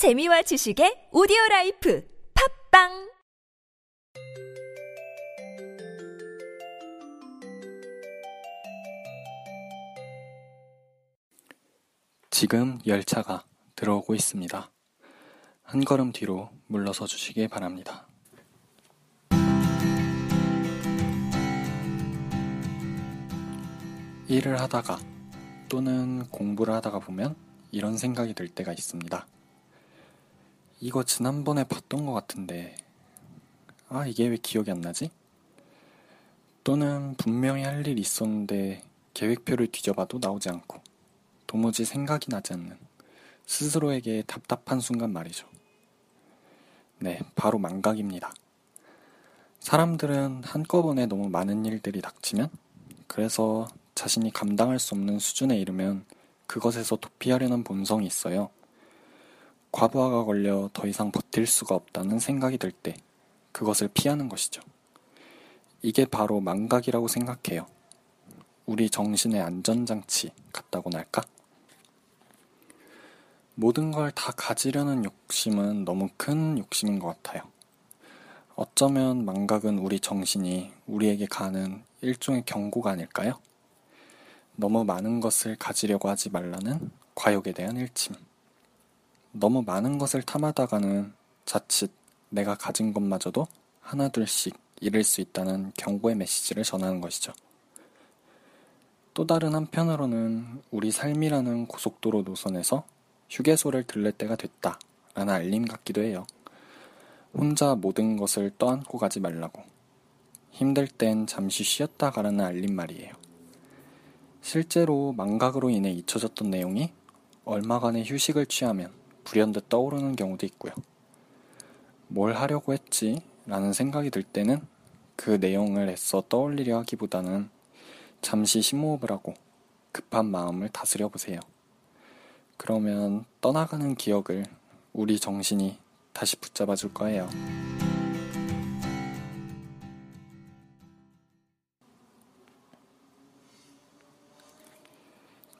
재미와 지식의 오디오 라이프 팝빵 지금 열차가 들어오고 있습니다. 한 걸음 뒤로 물러서 주시기 바랍니다. 일을 하다가 또는 공부를 하다가 보면 이런 생각이 들 때가 있습니다. 이거 지난번에 봤던 것 같은데, 아, 이게 왜 기억이 안 나지? 또는 분명히 할 일이 있었는데 계획표를 뒤져봐도 나오지 않고, 도무지 생각이 나지 않는 스스로에게 답답한 순간 말이죠. 네, 바로 망각입니다. 사람들은 한꺼번에 너무 많은 일들이 닥치면, 그래서 자신이 감당할 수 없는 수준에 이르면 그것에서 도피하려는 본성이 있어요. 과부하가 걸려 더 이상 버틸 수가 없다는 생각이 들 때 그것을 피하는 것이죠. 이게 바로 망각이라고 생각해요. 우리 정신의 안전장치 같다고나 할까? 모든 걸 다 가지려는 욕심은 너무 큰 욕심인 것 같아요. 어쩌면 망각은 우리 정신이 우리에게 가는 일종의 경고가 아닐까요? 너무 많은 것을 가지려고 하지 말라는 과욕에 대한 일침. 너무 많은 것을 탐하다가는 자칫 내가 가진 것마저도 하나둘씩 잃을 수 있다는 경고의 메시지를 전하는 것이죠. 또 다른 한편으로는 우리 삶이라는 고속도로 노선에서 휴게소를 들릴 때가 됐다 라는 알림 같기도 해요. 혼자 모든 것을 떠안고 가지 말라고. 힘들 땐 잠시 쉬었다 가라는 알림 말이에요. 실제로 망각으로 인해 잊혀졌던 내용이 얼마간의 휴식을 취하면 불현듯 떠오르는 경우도 있고요. 뭘 하려고 했지? 라는 생각이 들 때는 그 내용을 애써 떠올리려 하기보다는 잠시 심호흡을 하고 급한 마음을 다스려 보세요. 그러면 떠나가는 기억을 우리 정신이 다시 붙잡아 줄 거예요.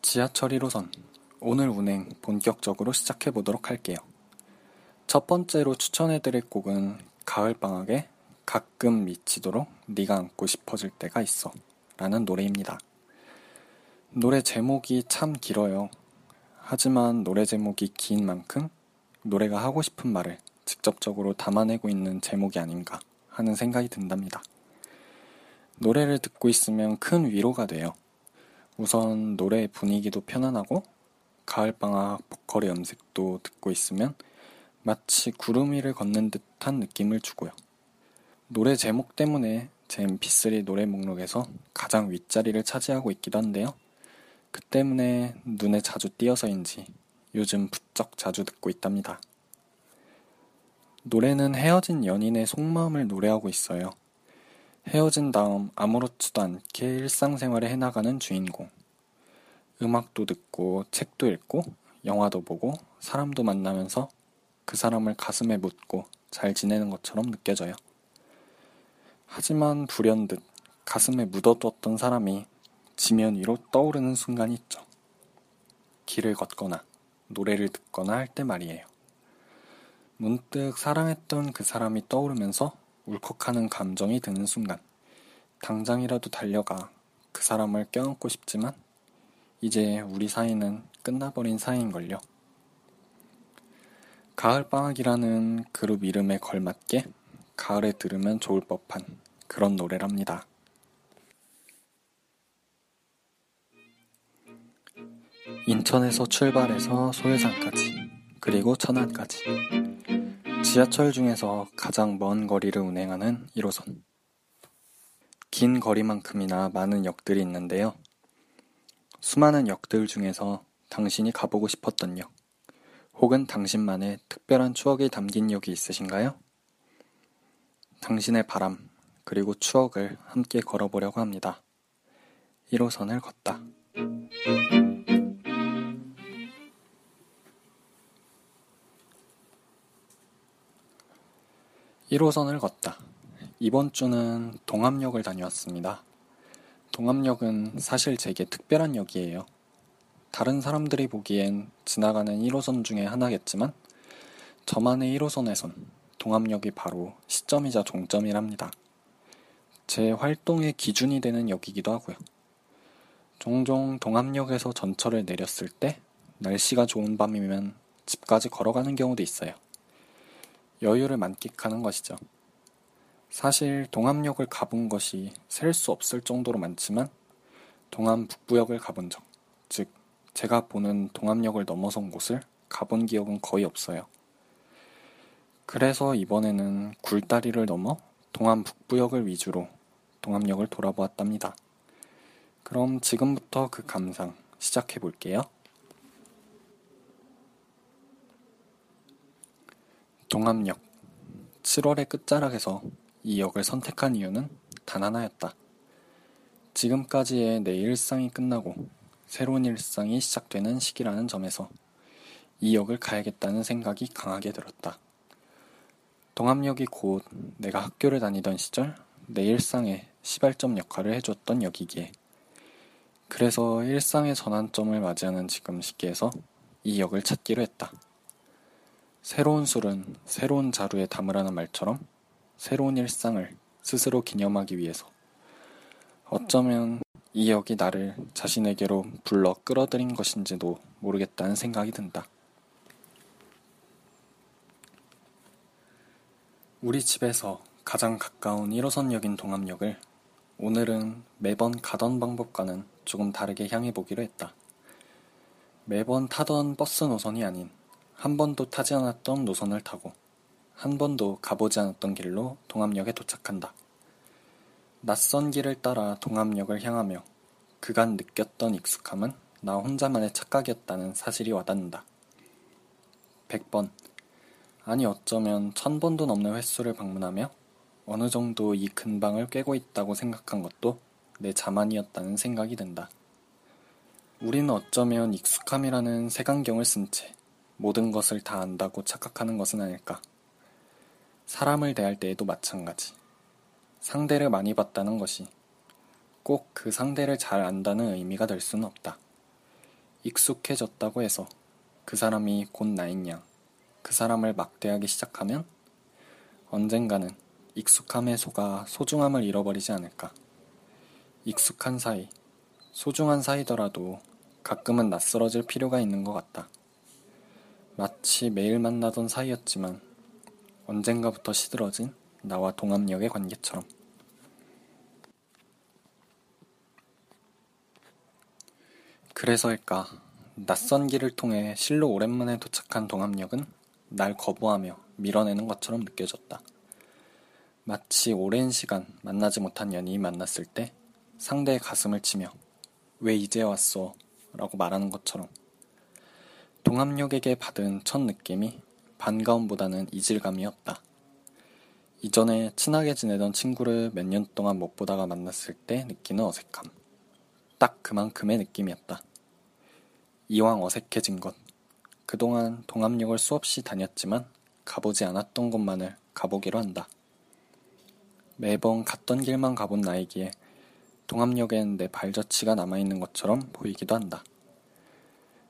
지하철 1호선 오늘 운행 본격적으로 시작해 보도록 할게요. 첫 번째로 추천해 드릴 곡은 가을방학에 가끔 미치도록 네가 안고 싶어질 때가 있어 라는 노래입니다. 노래 제목이 참 길어요. 하지만 노래 제목이 긴 만큼 노래가 하고 싶은 말을 직접적으로 담아내고 있는 제목이 아닌가 하는 생각이 든답니다. 노래를 듣고 있으면 큰 위로가 돼요. 우선 노래의 분위기도 편안하고 가을방학 보컬의 음색도 듣고 있으면 마치 구름 위를 걷는 듯한 느낌을 주고요. 노래 제목 때문에 제 mp3 노래 목록에서 가장 윗자리를 차지하고 있기도 한데요. 그 때문에 눈에 자주 띄어서인지 요즘 부쩍 자주 듣고 있답니다. 노래는 헤어진 연인의 속마음을 노래하고 있어요. 헤어진 다음 아무렇지도 않게 일상생활을 해나가는 주인공. 음악도 듣고 책도 읽고 영화도 보고 사람도 만나면서 그 사람을 가슴에 묻고 잘 지내는 것처럼 느껴져요. 하지만 불현듯 가슴에 묻어두었던 사람이 지면 위로 떠오르는 순간이 있죠. 길을 걷거나 노래를 듣거나 할 때 말이에요. 문득 사랑했던 그 사람이 떠오르면서 울컥하는 감정이 드는 순간, 당장이라도 달려가 그 사람을 껴안고 싶지만, 이제 우리 사이는 끝나버린 사이인걸요. 가을방학이라는 그룹 이름에 걸맞게 가을에 들으면 좋을 법한 그런 노래랍니다. 인천에서 출발해서 소해산까지, 그리고 천안까지. 지하철 중에서 가장 먼 거리를 운행하는 1호선. 긴 거리만큼이나 많은 역들이 있는데요. 수많은 역들 중에서 당신이 가보고 싶었던 역, 혹은 당신만의 특별한 추억이 담긴 역이 있으신가요? 당신의 바람, 그리고 추억을 함께 걸어보려고 합니다. 1호선을 걷다. 1호선을 걷다. 이번 주는 동암역을 다녀왔습니다. 동암역은 사실 제게 특별한 역이에요. 다른 사람들이 보기엔 지나가는 1호선 중에 하나겠지만, 저만의 1호선에선 동암역이 바로 시점이자 종점이랍니다. 제 활동의 기준이 되는 역이기도 하고요. 종종 동암역에서 전철을 내렸을 때 날씨가 좋은 밤이면 집까지 걸어가는 경우도 있어요. 여유를 만끽하는 것이죠. 사실 동암역을 가본 것이 셀 수 없을 정도로 많지만 동암 북부역을 가본 적, 즉 제가 보는 동암역을 넘어선 곳을 가본 기억은 거의 없어요. 그래서 이번에는 굴다리를 넘어 동암 북부역을 위주로 동암역을 돌아보았답니다. 그럼 지금부터 그 감상 시작해 볼게요. 동암역 7월의 끝자락에서 이 역을 선택한 이유는 단 하나였다. 지금까지의 내 일상이 끝나고 새로운 일상이 시작되는 시기라는 점에서 이 역을 가야겠다는 생각이 강하게 들었다. 동암역이 곧 내가 학교를 다니던 시절 내 일상의 시발점 역할을 해줬던 역이기에 그래서 일상의 전환점을 맞이하는 지금 시기에서 이 역을 찾기로 했다. 새로운 술은 새로운 자루에 담으라는 말처럼 새로운 일상을 스스로 기념하기 위해서 어쩌면 이 역이 나를 자신에게로 불러 끌어들인 것인지도 모르겠다는 생각이 든다. 우리 집에서 가장 가까운 1호선 역인 동암역을 오늘은 매번 가던 방법과는 조금 다르게 향해 보기로 했다. 매번 타던 버스 노선이 아닌 한 번도 타지 않았던 노선을 타고 한 번도 가보지 않았던 길로 동암역에 도착한다. 낯선 길을 따라 동암역을 향하며 그간 느꼈던 익숙함은 나 혼자만의 착각이었다는 사실이 와닿는다. 100번, 아니 어쩌면 1000번도 넘는 횟수를 방문하며 어느 정도 이 근방을 꿰고 있다고 생각한 것도 내 자만이었다는 생각이 든다. 우리는 어쩌면 익숙함이라는 색안경을 쓴 채 모든 것을 다 안다고 착각하는 것은 아닐까. 사람을 대할 때에도 마찬가지. 상대를 많이 봤다는 것이 꼭 그 상대를 잘 안다는 의미가 될 수는 없다. 익숙해졌다고 해서 그 사람이 곧 나인 양, 그 사람을 막대하기 시작하면 언젠가는 익숙함에 속아 소중함을 잃어버리지 않을까. 익숙한 사이, 소중한 사이더라도 가끔은 낯설어질 필요가 있는 것 같다. 마치 매일 만나던 사이였지만 언젠가부터 시들어진 나와 동암역의 관계처럼. 그래서일까, 낯선 길을 통해 실로 오랜만에 도착한 동암역은 날 거부하며 밀어내는 것처럼 느껴졌다. 마치 오랜 시간 만나지 못한 연인이 만났을 때 상대의 가슴을 치며 왜 이제 왔어? 라고 말하는 것처럼 동암역에게 받은 첫 느낌이 반가움보다는 이질감이었다. 이전에 친하게 지내던 친구를 몇 년 동안 못 보다가 만났을 때 느끼는 어색함. 딱 그만큼의 느낌이었다. 이왕 어색해진 것. 그동안 동암역을 수없이 다녔지만 가보지 않았던 곳만을 가보기로 한다. 매번 갔던 길만 가본 나이기에 동암역엔 내 발자취가 남아있는 것처럼 보이기도 한다.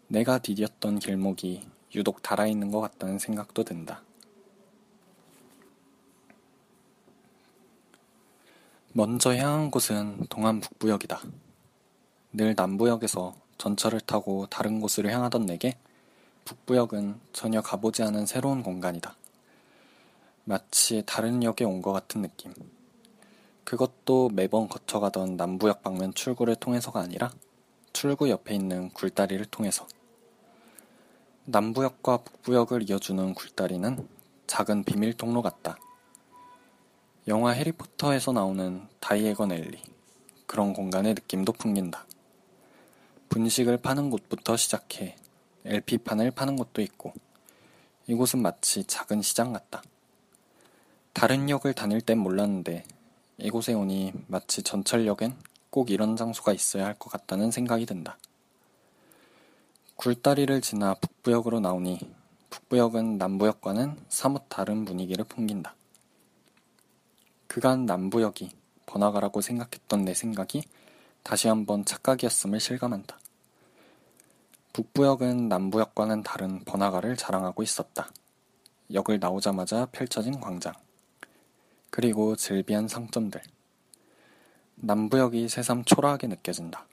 내가 디뎠던 길목이 유독 달아있는 것 같다는 생각도 든다. 먼저 향한 곳은 동암 북부역이다. 늘 남부역에서 전철을 타고 다른 곳으로 향하던 내게 북부역은 전혀 가보지 않은 새로운 공간이다. 마치 다른 역에 온 것 같은 느낌. 그것도 매번 거쳐가던 남부역 방면 출구를 통해서가 아니라 출구 옆에 있는 굴다리를 통해서. 남부역과 북부역을 이어주는 굴다리는 작은 비밀 통로 같다. 영화 해리포터에서 나오는 다이애건 엘리. 그런 공간의 느낌도 풍긴다. 분식을 파는 곳부터 시작해 LP판을 파는 곳도 있고 이곳은 마치 작은 시장 같다. 다른 역을 다닐 땐 몰랐는데 이곳에 오니 마치 전철역엔 꼭 이런 장소가 있어야 할 것 같다는 생각이 든다. 굴다리를 지나 북부역으로 나오니 북부역은 남부역과는 사뭇 다른 분위기를 풍긴다. 그간 남부역이 번화가라고 생각했던 내 생각이 다시 한번 착각이었음을 실감한다. 북부역은 남부역과는 다른 번화가를 자랑하고 있었다. 역을 나오자마자 펼쳐진 광장. 그리고 즐비한 상점들. 남부역이 새삼 초라하게 느껴진다.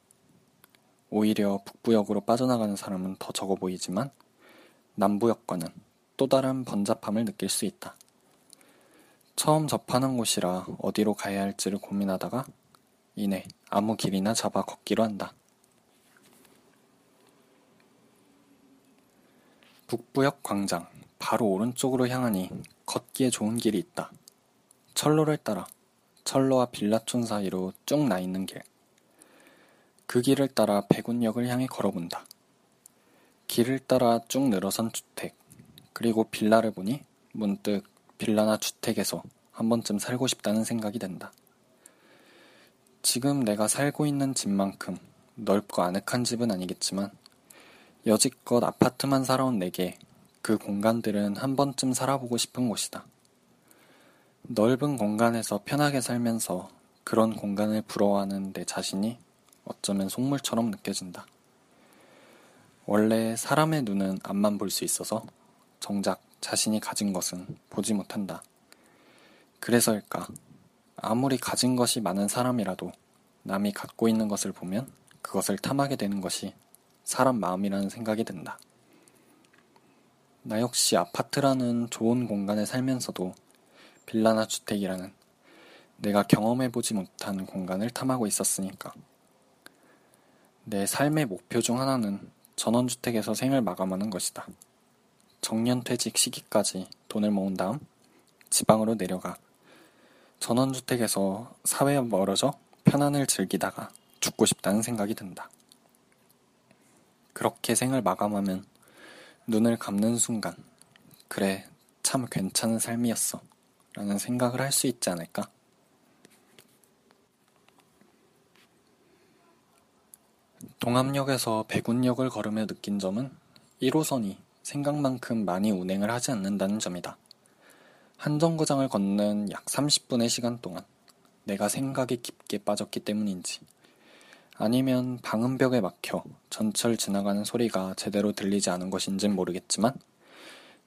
오히려 북부역으로 빠져나가는 사람은 더 적어 보이지만 남부역과는 또 다른 번잡함을 느낄 수 있다. 처음 접하는 곳이라 어디로 가야 할지를 고민하다가 이내 아무 길이나 잡아 걷기로 한다. 북부역 광장 바로 오른쪽으로 향하니 걷기에 좋은 길이 있다. 철로를 따라 철로와 빌라촌 사이로 쭉 나 있는 길. 그 길을 따라 백운역을 향해 걸어본다. 길을 따라 쭉 늘어선 주택, 그리고 빌라를 보니 문득 빌라나 주택에서 한 번쯤 살고 싶다는 생각이 든다. 지금 내가 살고 있는 집만큼 넓고 아늑한 집은 아니겠지만 여지껏 아파트만 살아온 내게 그 공간들은 한 번쯤 살아보고 싶은 곳이다. 넓은 공간에서 편하게 살면서 그런 공간을 부러워하는 내 자신이 어쩌면 속물처럼 느껴진다. 원래 사람의 눈은 앞만 볼 수 있어서 정작 자신이 가진 것은 보지 못한다. 그래서일까? 아무리 가진 것이 많은 사람이라도 남이 갖고 있는 것을 보면 그것을 탐하게 되는 것이 사람 마음이라는 생각이 든다. 나 역시 아파트라는 좋은 공간에 살면서도 빌라나 주택이라는 내가 경험해보지 못한 공간을 탐하고 있었으니까. 내 삶의 목표 중 하나는 전원주택에서 생을 마감하는 것이다. 정년퇴직 시기까지 돈을 모은 다음 지방으로 내려가 전원주택에서 사회와 멀어져 편안을 즐기다가 죽고 싶다는 생각이 든다. 그렇게 생을 마감하면 눈을 감는 순간, 그래, 참 괜찮은 삶이었어. 라는 생각을 할 수 있지 않을까? 동암역에서 백운역을 걸으며 느낀 점은 1호선이 생각만큼 많이 운행을 하지 않는다는 점이다. 한 정거장을 걷는 약 30분의 시간 동안 내가 생각이 깊게 빠졌기 때문인지 아니면 방음벽에 막혀 전철 지나가는 소리가 제대로 들리지 않은 것인진 모르겠지만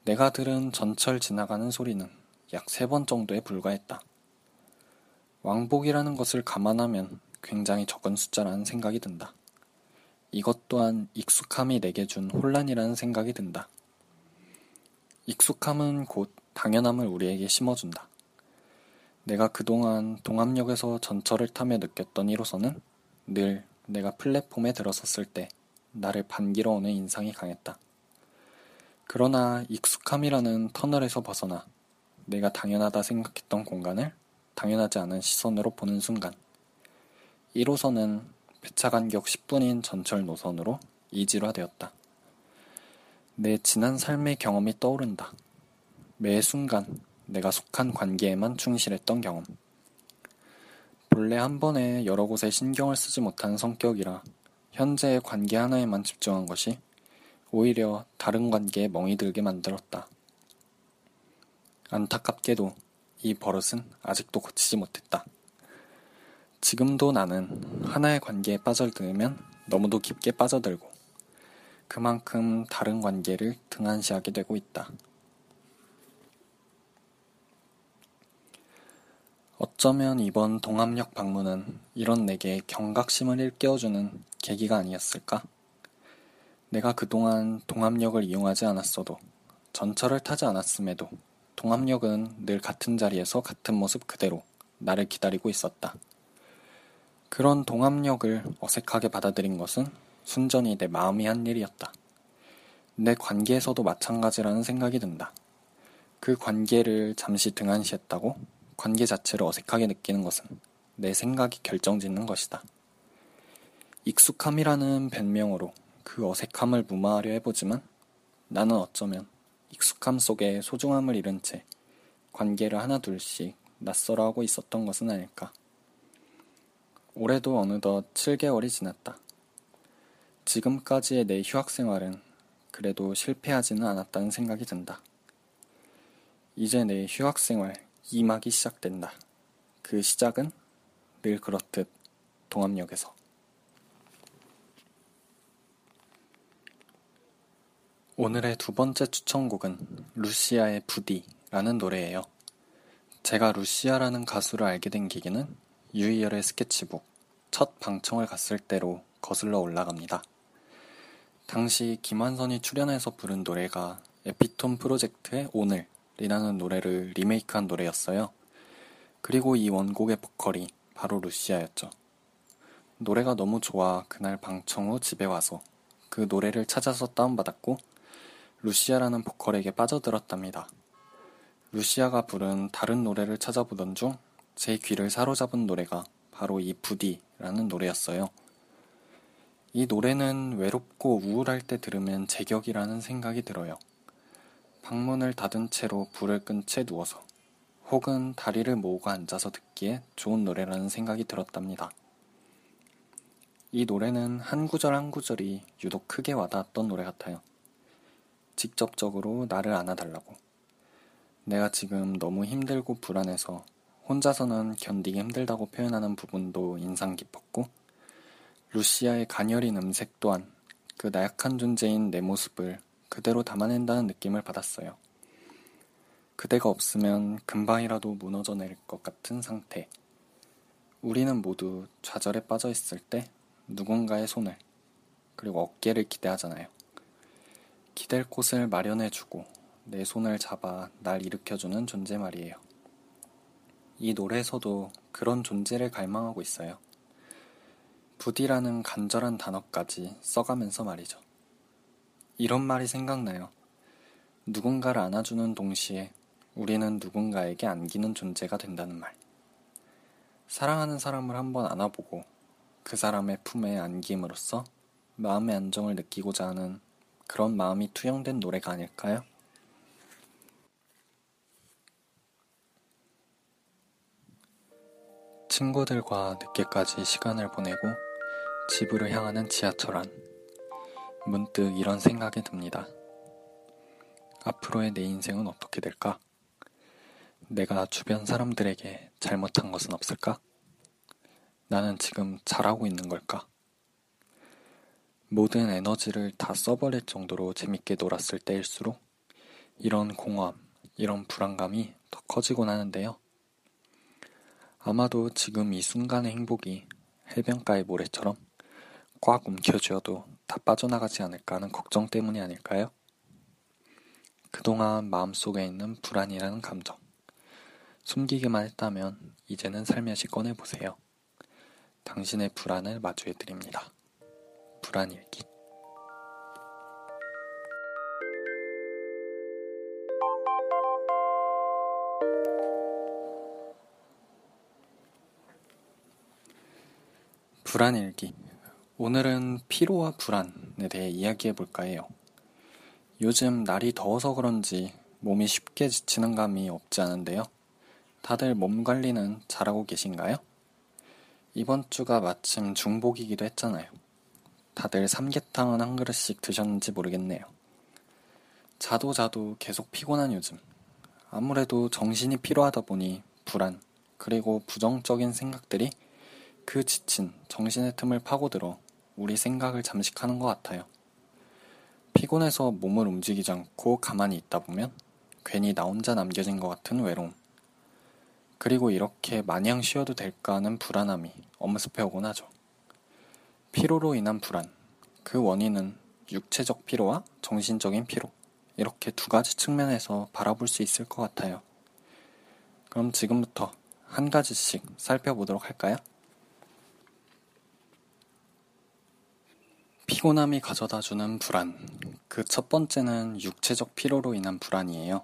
내가 들은 전철 지나가는 소리는 약 세 번 정도에 불과했다. 왕복이라는 것을 감안하면 굉장히 적은 숫자라는 생각이 든다. 이것 또한 익숙함이 내게 준 혼란이라는 생각이 든다. 익숙함은 곧 당연함을 우리에게 심어준다. 내가 그동안 동암역에서 전철을 타며 느꼈던 1호선은 늘 내가 플랫폼에 들어섰을 때 나를 반기러 오는 인상이 강했다. 그러나 익숙함이라는 터널에서 벗어나 내가 당연하다 생각했던 공간을 당연하지 않은 시선으로 보는 순간 1호선은 배차 간격 10분인 전철 노선으로 이질화되었다. 내 지난 삶의 경험이 떠오른다. 매 순간 내가 속한 관계에만 충실했던 경험. 본래 한 번에 여러 곳에 신경을 쓰지 못한 성격이라 현재의 관계 하나에만 집중한 것이 오히려 다른 관계에 멍이 들게 만들었다. 안타깝게도 이 버릇은 아직도 고치지 못했다. 지금도 나는 하나의 관계에 빠져들면 너무도 깊게 빠져들고 그만큼 다른 관계를 등한시하게 되고 있다. 어쩌면 이번 동암역 방문은 이런 내게 경각심을 일깨워주는 계기가 아니었을까? 내가 그동안 동암역을 이용하지 않았어도 전철을 타지 않았음에도 동암역은 늘 같은 자리에서 같은 모습 그대로 나를 기다리고 있었다. 그런 동압력을 어색하게 받아들인 것은 순전히 내 마음이 한 일이었다. 내 관계에서도 마찬가지라는 생각이 든다. 그 관계를 잠시 등한시했다고 관계 자체를 어색하게 느끼는 것은 내 생각이 결정짓는 것이다. 익숙함이라는 변명으로 그 어색함을 무마하려 해보지만 나는 어쩌면 익숙함 속에 소중함을 잃은 채 관계를 하나둘씩 낯설어하고 있었던 것은 아닐까. 올해도 어느덧 7개월이 지났다. 지금까지의 내 휴학 생활은 그래도 실패하지는 않았다는 생각이 든다. 이제 내 휴학 생활 2막이 시작된다. 그 시작은 늘 그렇듯 동암역에서. 오늘의 두 번째 추천곡은 루시아의 부디라는 노래예요. 제가 루시아라는 가수를 알게 된 계기는 유이열의 스케치북 첫 방청을 갔을 때로 거슬러 올라갑니다. 당시 김완선이 출연해서 부른 노래가 에피톤 프로젝트의 오늘이라는 노래를 리메이크한 노래였어요. 그리고 이 원곡의 보컬이 바로 루시아였죠. 노래가 너무 좋아 그날 방청 후 집에 와서 그 노래를 찾아서 다운받았고 루시아라는 보컬에게 빠져들었답니다. 루시아가 부른 다른 노래를 찾아보던 중 제 귀를 사로잡은 노래가 바로 이 부디라는 노래였어요. 이 노래는 외롭고 우울할 때 들으면 제격이라는 생각이 들어요. 방문을 닫은 채로 불을 끈 채 누워서 혹은 다리를 모으고 앉아서 듣기에 좋은 노래라는 생각이 들었답니다. 이 노래는 한 구절 한 구절이 유독 크게 와닿았던 노래 같아요. 직접적으로 나를 안아달라고. 내가 지금 너무 힘들고 불안해서 혼자서는 견디기 힘들다고 표현하는 부분도 인상 깊었고, 루시아의 가녀린 음색 또한 그 나약한 존재인 내 모습을 그대로 담아낸다는 느낌을 받았어요. 그대가 없으면 금방이라도 무너져 내릴 것 같은 상태. 우리는 모두 좌절에 빠져 있을 때 누군가의 손을, 그리고 어깨를 기대하잖아요. 기댈 곳을 마련해주고 내 손을 잡아 날 일으켜주는 존재 말이에요. 이 노래에서도 그런 존재를 갈망하고 있어요. 부디라는 간절한 단어까지 써가면서 말이죠. 이런 말이 생각나요. 누군가를 안아주는 동시에 우리는 누군가에게 안기는 존재가 된다는 말. 사랑하는 사람을 한번 안아보고 그 사람의 품에 안김으로써 마음의 안정을 느끼고자 하는 그런 마음이 투영된 노래가 아닐까요? 친구들과 늦게까지 시간을 보내고 집으로 향하는 지하철 안. 문득 이런 생각이 듭니다. 앞으로의 내 인생은 어떻게 될까? 내가 주변 사람들에게 잘못한 것은 없을까? 나는 지금 잘하고 있는 걸까? 모든 에너지를 다 써버릴 정도로 재밌게 놀았을 때일수록 이런 공허함, 이런 불안감이 더 커지곤 하는데요. 아마도 지금 이 순간의 행복이 해변가의 모래처럼 꽉 움켜쥐어도 다 빠져나가지 않을까 하는 걱정 때문이 아닐까요? 그동안 마음속에 있는 불안이라는 감정. 숨기기만 했다면 이제는 살며시 꺼내보세요. 당신의 불안을 마주해드립니다. 불안 일기. 불안일기. 오늘은 피로와 불안에 대해 이야기해 볼까 해요. 요즘 날이 더워서 그런지 몸이 쉽게 지치는 감이 없지 않은데요. 다들 몸 관리는 잘하고 계신가요? 이번 주가 마침 중복이기도 했잖아요. 다들 삼계탕은 한 그릇씩 드셨는지 모르겠네요. 자도 자도 계속 피곤한 요즘. 아무래도 정신이 피로하다 보니 불안, 그리고 부정적인 생각들이 그 지친 정신의 틈을 파고들어 우리 생각을 잠식하는 것 같아요. 피곤해서 몸을 움직이지 않고 가만히 있다 보면 괜히 나 혼자 남겨진 것 같은 외로움. 그리고 이렇게 마냥 쉬어도 될까 하는 불안함이 엄습해 오곤 하죠. 피로로 인한 불안. 그 원인은 육체적 피로와 정신적인 피로. 이렇게 두 가지 측면에서 바라볼 수 있을 것 같아요. 그럼 지금부터 한 가지씩 살펴보도록 할까요? 피곤함이 가져다 주는 불안. 그 첫 번째는 육체적 피로로 인한 불안이에요.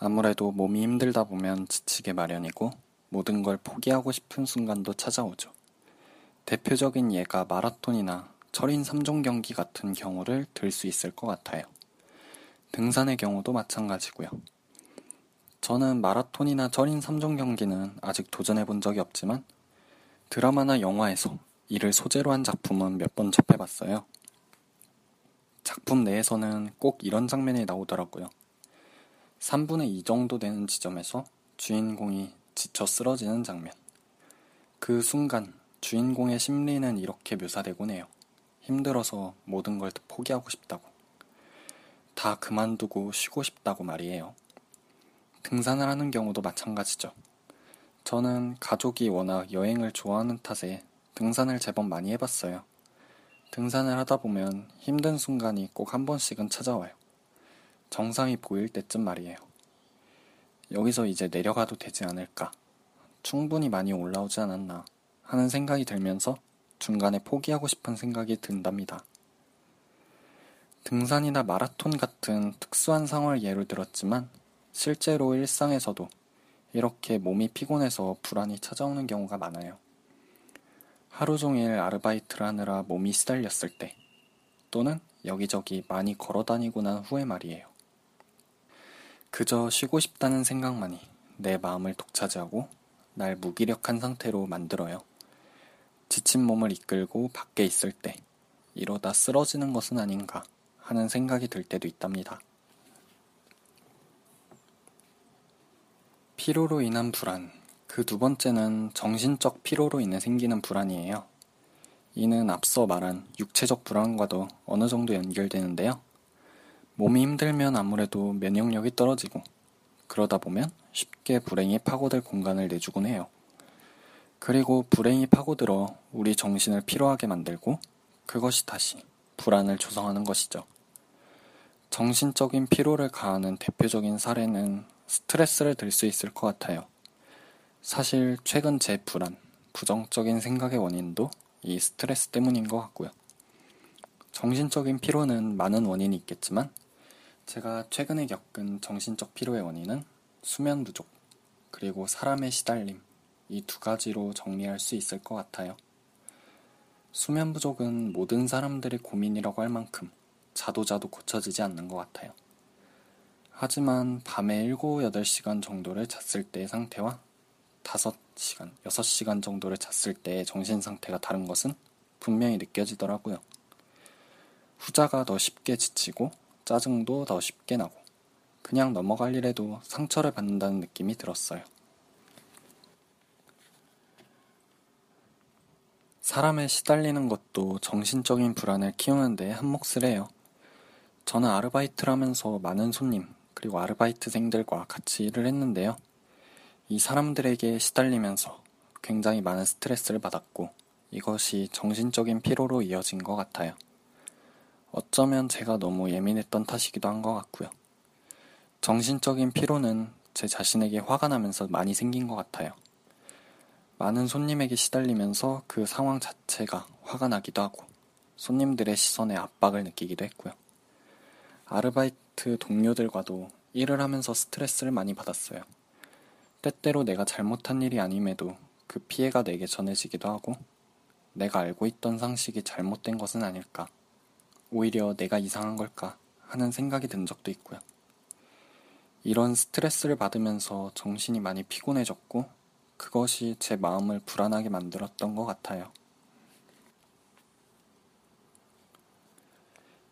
아무래도 몸이 힘들다 보면 지치게 마련이고 모든 걸 포기하고 싶은 순간도 찾아오죠. 대표적인 예가 마라톤이나 철인 3종 경기 같은 경우를 들 수 있을 것 같아요. 등산의 경우도 마찬가지고요. 저는 마라톤이나 철인 3종 경기는 아직 도전해 본 적이 없지만 드라마나 영화에서 이를 소재로 한 작품은 몇 번 접해봤어요. 작품 내에서는 꼭 이런 장면이 나오더라고요. 3분의 2 정도 되는 지점에서 주인공이 지쳐 쓰러지는 장면. 그 순간 주인공의 심리는 이렇게 묘사되곤 해요. 힘들어서 모든 걸 포기하고 싶다고. 다 그만두고 쉬고 싶다고 말이에요. 등산을 하는 경우도 마찬가지죠. 저는 가족이 워낙 여행을 좋아하는 탓에 등산을 제법 많이 해봤어요. 등산을 하다 보면 힘든 순간이 꼭 한 번씩은 찾아와요. 정상이 보일 때쯤 말이에요. 여기서 이제 내려가도 되지 않을까. 충분히 많이 올라오지 않았나 하는 생각이 들면서 중간에 포기하고 싶은 생각이 든답니다. 등산이나 마라톤 같은 특수한 상황을 예로 들었지만 실제로 일상에서도 이렇게 몸이 피곤해서 불안이 찾아오는 경우가 많아요. 하루 종일 아르바이트를 하느라 몸이 시달렸을 때, 또는 여기저기 많이 걸어 다니고 난 후에 말이에요. 그저 쉬고 싶다는 생각만이 내 마음을 독차지하고 날 무기력한 상태로 만들어요. 지친 몸을 이끌고 밖에 있을 때 이러다 쓰러지는 것은 아닌가 하는 생각이 들 때도 있답니다. 피로로 인한 불안. 그 두 번째는 정신적 피로로 인해 생기는 불안이에요. 이는 앞서 말한 육체적 불안과도 어느 정도 연결되는데요. 몸이 힘들면 아무래도 면역력이 떨어지고, 그러다 보면 쉽게 불행이 파고들 공간을 내주곤 해요. 그리고 불행이 파고들어 우리 정신을 피로하게 만들고, 그것이 다시 불안을 조성하는 것이죠. 정신적인 피로를 가하는 대표적인 사례는 스트레스를 들 수 있을 것 같아요. 사실 최근 제 불안, 부정적인 생각의 원인도 이 스트레스 때문인 것 같고요. 정신적인 피로는 많은 원인이 있겠지만 제가 최근에 겪은 정신적 피로의 원인은 수면 부족, 그리고 사람의 시달림, 이 두 가지로 정리할 수 있을 것 같아요. 수면 부족은 모든 사람들의 고민이라고 할 만큼 자도 자도 고쳐지지 않는 것 같아요. 하지만 밤에 7, 8시간 정도를 잤을 때의 상태와 5시간, 6시간 정도를 잤을 때의 정신 상태가 다른 것은 분명히 느껴지더라고요. 후자가 더 쉽게 지치고 짜증도 더 쉽게 나고 그냥 넘어갈 일에도 상처를 받는다는 느낌이 들었어요. 사람에 시달리는 것도 정신적인 불안을 키우는 데 한몫을 해요. 저는 아르바이트를 하면서 많은 손님, 그리고 아르바이트생들과 같이 일을 했는데요. 이 사람들에게 시달리면서 굉장히 많은 스트레스를 받았고 이것이 정신적인 피로로 이어진 것 같아요. 어쩌면 제가 너무 예민했던 탓이기도 한 것 같고요. 정신적인 피로는 제 자신에게 화가 나면서 많이 생긴 것 같아요. 많은 손님에게 시달리면서 그 상황 자체가 화가 나기도 하고 손님들의 시선에 압박을 느끼기도 했고요. 아르바이트 동료들과도 일을 하면서 스트레스를 많이 받았어요. 때때로 내가 잘못한 일이 아님에도 그 피해가 내게 전해지기도 하고 내가 알고 있던 상식이 잘못된 것은 아닐까. 오히려 내가 이상한 걸까 하는 생각이 든 적도 있고요. 이런 스트레스를 받으면서 정신이 많이 피곤해졌고 그것이 제 마음을 불안하게 만들었던 것 같아요.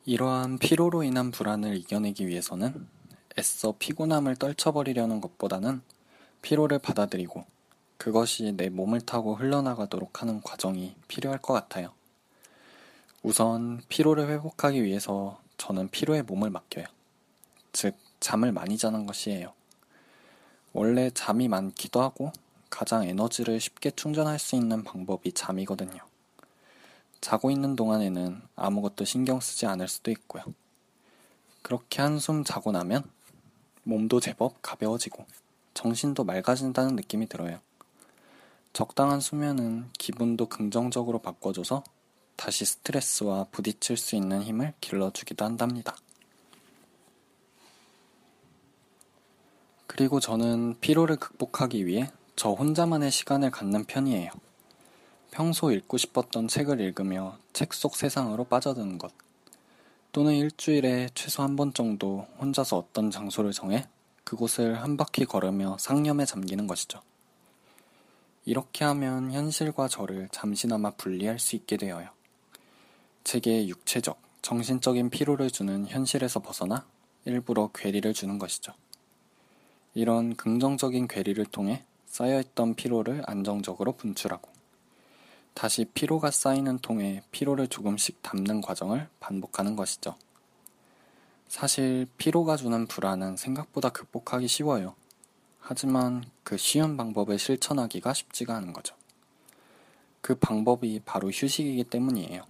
이러한 피로로 인한 불안을 이겨내기 위해서는 애써 피곤함을 떨쳐버리려는 것보다는 피로를 받아들이고 그것이 내 몸을 타고 흘러나가도록 하는 과정이 필요할 것 같아요. 우선 피로를 회복하기 위해서 저는 피로의 몸을 맡겨요. 즉, 잠을 많이 자는 것이에요. 원래 잠이 많기도 하고 가장 에너지를 쉽게 충전할 수 있는 방법이 잠이거든요. 자고 있는 동안에는 아무것도 신경 쓰지 않을 수도 있고요. 그렇게 한숨 자고 나면 몸도 제법 가벼워지고 정신도 맑아진다는 느낌이 들어요. 적당한 수면은 기분도 긍정적으로 바꿔줘서 다시 스트레스와 부딪힐 수 있는 힘을 길러주기도 한답니다. 그리고 저는 피로를 극복하기 위해 저 혼자만의 시간을 갖는 편이에요. 평소 읽고 싶었던 책을 읽으며 책 속 세상으로 빠져드는 것. 또는 일주일에 최소 한 번 정도 혼자서 어떤 장소를 정해 그곳을 한 바퀴 걸으며 상념에 잠기는 것이죠. 이렇게 하면 현실과 저를 잠시나마 분리할 수 있게 되어요. 제게 육체적, 정신적인 피로를 주는 현실에서 벗어나 일부러 괴리를 주는 것이죠. 이런 긍정적인 괴리를 통해 쌓여있던 피로를 안정적으로 분출하고 다시 피로가 쌓이는 통에 피로를 조금씩 담는 과정을 반복하는 것이죠. 사실 피로가 주는 불안은 생각보다 극복하기 쉬워요. 하지만 그 쉬운 방법을 실천하기가 쉽지가 않은 거죠. 그 방법이 바로 휴식이기 때문이에요.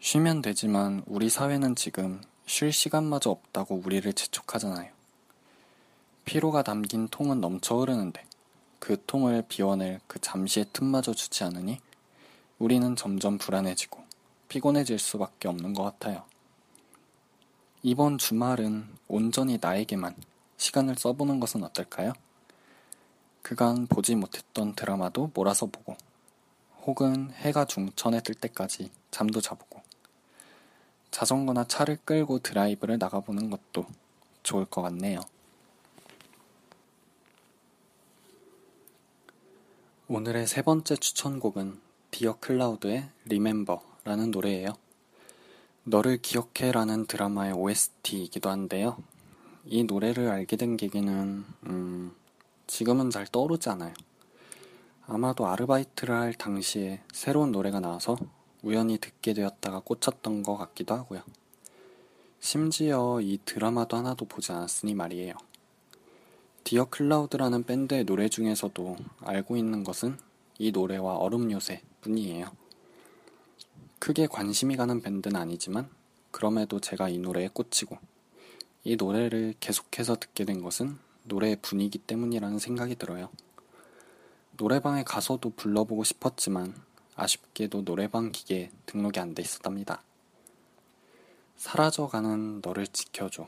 쉬면 되지만 우리 사회는 지금 쉴 시간마저 없다고 우리를 재촉하잖아요. 피로가 담긴 통은 넘쳐 흐르는데 그 통을 비워낼 그 잠시의 틈마저 주지 않으니 우리는 점점 불안해지고 피곤해질 수밖에 없는 것 같아요. 이번 주말은 온전히 나에게만 시간을 써보는 것은 어떨까요? 그간 보지 못했던 드라마도 몰아서 보고 혹은 해가 중천에 뜰 때까지 잠도 자보고 자전거나 차를 끌고 드라이브를 나가보는 것도 좋을 것 같네요. 오늘의 세 번째 추천곡은 디어 클라우드의 리멤버라는 노래예요. 너를 기억해라는 드라마의 OST이기도 한데요. 이 노래를 알게 된 계기는 음, 지금은 잘 떠오르지 않아요. 아마도 아르바이트를 할 당시에 새로운 노래가 나와서 우연히 듣게 되었다가 꽂혔던 것 같기도 하고요. 심지어 이 드라마도 하나도 보지 않았으니 말이에요. 디어 클라우드라는 밴드의 노래 중에서도 알고 있는 것은 이 노래와 얼음 요새 뿐이에요. 크게 관심이 가는 밴드는 아니지만 그럼에도 제가 이 노래에 꽂히고 이 노래를 계속해서 듣게 된 것은 노래의 분위기 때문이라는 생각이 들어요. 노래방에 가서도 불러보고 싶었지만 아쉽게도 노래방 기계에 등록이 안 돼 있었답니다. 사라져가는 너를 지켜줘.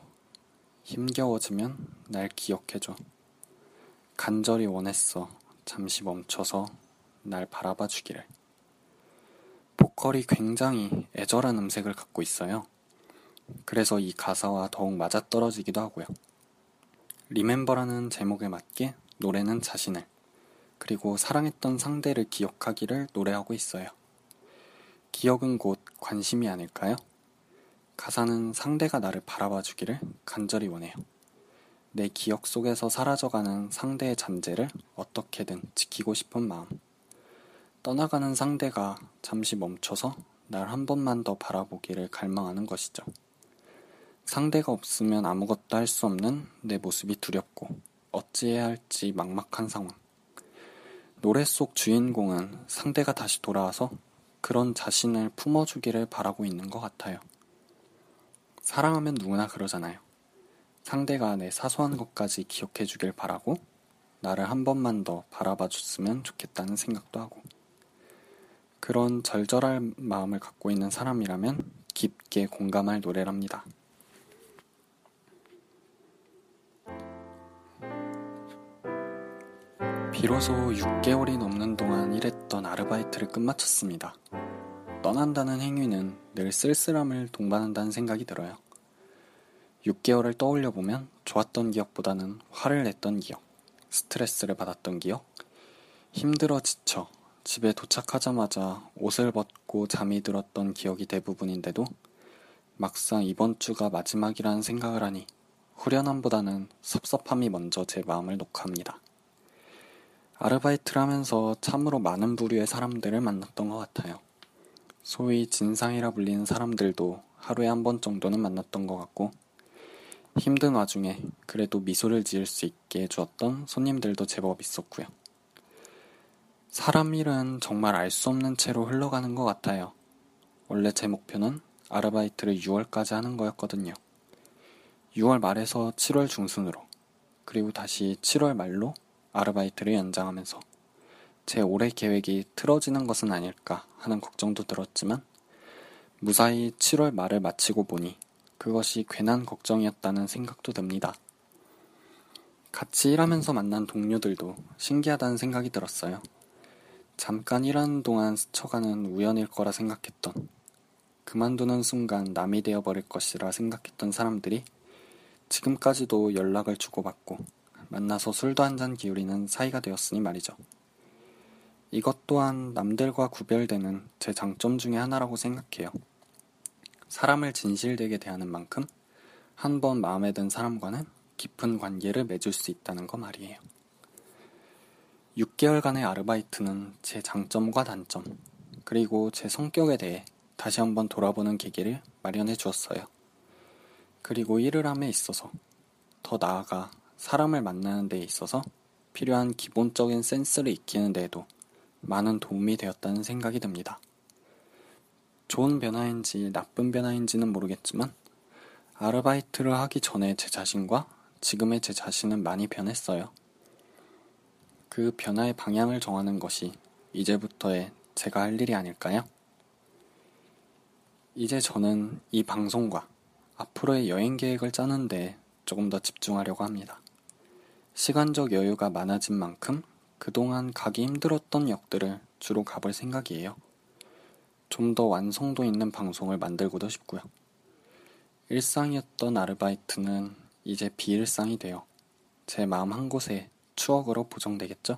힘겨워지면 날 기억해줘. 간절히 원했어. 잠시 멈춰서 날 바라봐 주기를. 보컬이 굉장히 애절한 음색을 갖고 있어요. 그래서 이 가사와 더욱 맞아떨어지기도 하고요. 리멤버라는 제목에 맞게 노래는 자신을, 그리고 사랑했던 상대를 기억하기를 노래하고 있어요. 기억은 곧 관심이 아닐까요? 가사는 상대가 나를 바라봐 주기를 간절히 원해요. 내 기억 속에서 사라져가는 상대의 잔재를 어떻게든 지키고 싶은 마음. 떠나가는 상대가 잠시 멈춰서 날 한 번만 더 바라보기를 갈망하는 것이죠. 상대가 없으면 아무것도 할 수 없는 내 모습이 두렵고 어찌해야 할지 막막한 상황. 노래 속 주인공은 상대가 다시 돌아와서 그런 자신을 품어주기를 바라고 있는 것 같아요. 사랑하면 누구나 그러잖아요. 상대가 내 사소한 것까지 기억해 주길 바라고 나를 한 번만 더 바라봐 줬으면 좋겠다는 생각도 하고 그런 절절한 마음을 갖고 있는 사람이라면 깊게 공감할 노래랍니다. 비로소 6개월이 넘는 동안 일했던 아르바이트를 끝마쳤습니다. 떠난다는 행위는 늘 쓸쓸함을 동반한다는 생각이 들어요. 6개월을 떠올려 보면 좋았던 기억보다는 화를 냈던 기억, 스트레스를 받았던 기억, 힘들어 지쳐 집에 도착하자마자 옷을 벗고 잠이 들었던 기억이 대부분인데도 막상 이번 주가 마지막이라는 생각을 하니 후련함보다는 섭섭함이 먼저 제 마음을 녹합니다. 아르바이트를 하면서 참으로 많은 부류의 사람들을 만났던 것 같아요. 소위 진상이라 불리는 사람들도 하루에 한 번 정도는 만났던 것 같고, 힘든 와중에 그래도 미소를 지을 수 있게 해주었던 손님들도 제법 있었고요. 사람 일은 정말 알 수 없는 채로 흘러가는 것 같아요. 원래 제 목표는 아르바이트를 6월까지 하는 거였거든요. 6월 말에서 7월 중순으로, 그리고 다시 7월 말로 아르바이트를 연장하면서 제 올해 계획이 틀어지는 것은 아닐까 하는 걱정도 들었지만 무사히 7월 말을 마치고 보니 그것이 괜한 걱정이었다는 생각도 듭니다. 같이 일하면서 만난 동료들도 신기하다는 생각이 들었어요. 잠깐 일하는 동안 스쳐가는 우연일 거라 생각했던, 그만두는 순간 남이 되어버릴 것이라 생각했던 사람들이 지금까지도 연락을 주고받고 만나서 술도 한 잔 기울이는 사이가 되었으니 말이죠. 이것 또한 남들과 구별되는 제 장점 중의 하나라고 생각해요. 사람을 진실되게 대하는 만큼 한 번 마음에 든 사람과는 깊은 관계를 맺을 수 있다는 거 말이에요. 6개월간의 아르바이트는 제 장점과 단점, 그리고 제 성격에 대해 다시 한번 돌아보는 계기를 마련해 주었어요. 그리고 일을 함에 있어서 더 나아가 사람을 만나는 데 있어서 필요한 기본적인 센스를 익히는 데에도 많은 도움이 되었다는 생각이 듭니다. 좋은 변화인지 나쁜 변화인지는 모르겠지만 아르바이트를 하기 전에 제 자신과 지금의 제 자신은 많이 변했어요. 그 변화의 방향을 정하는 것이 이제부터의 제가 할 일이 아닐까요? 이제 저는 이 방송과 앞으로의 여행 계획을 짜는데 조금 더 집중하려고 합니다. 시간적 여유가 많아진 만큼 그동안 가기 힘들었던 역들을 주로 가볼 생각이에요. 좀 더 완성도 있는 방송을 만들고도 싶고요. 일상이었던 아르바이트는 이제 비일상이 되어 제 마음 한 곳에 추억으로 보정되겠죠?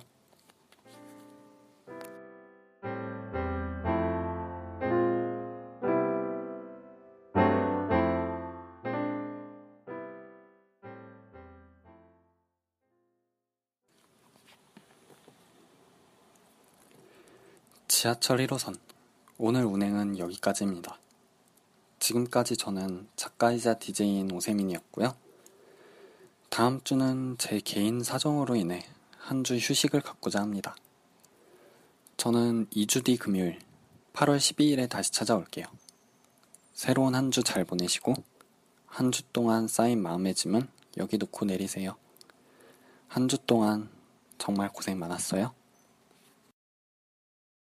지하철 1호선. 오늘 운행은 여기까지입니다. 지금까지 저는 작가이자 DJ인 오세민이었고요. 다음 주는 제 개인 사정으로 인해 한 주 휴식을 갖고자 합니다. 저는 2주 뒤 금요일 8월 12일에 다시 찾아올게요. 새로운 한 주 잘 보내시고 한 주 동안 쌓인 마음의 짐은 여기 놓고 내리세요. 한 주 동안 정말 고생 많았어요.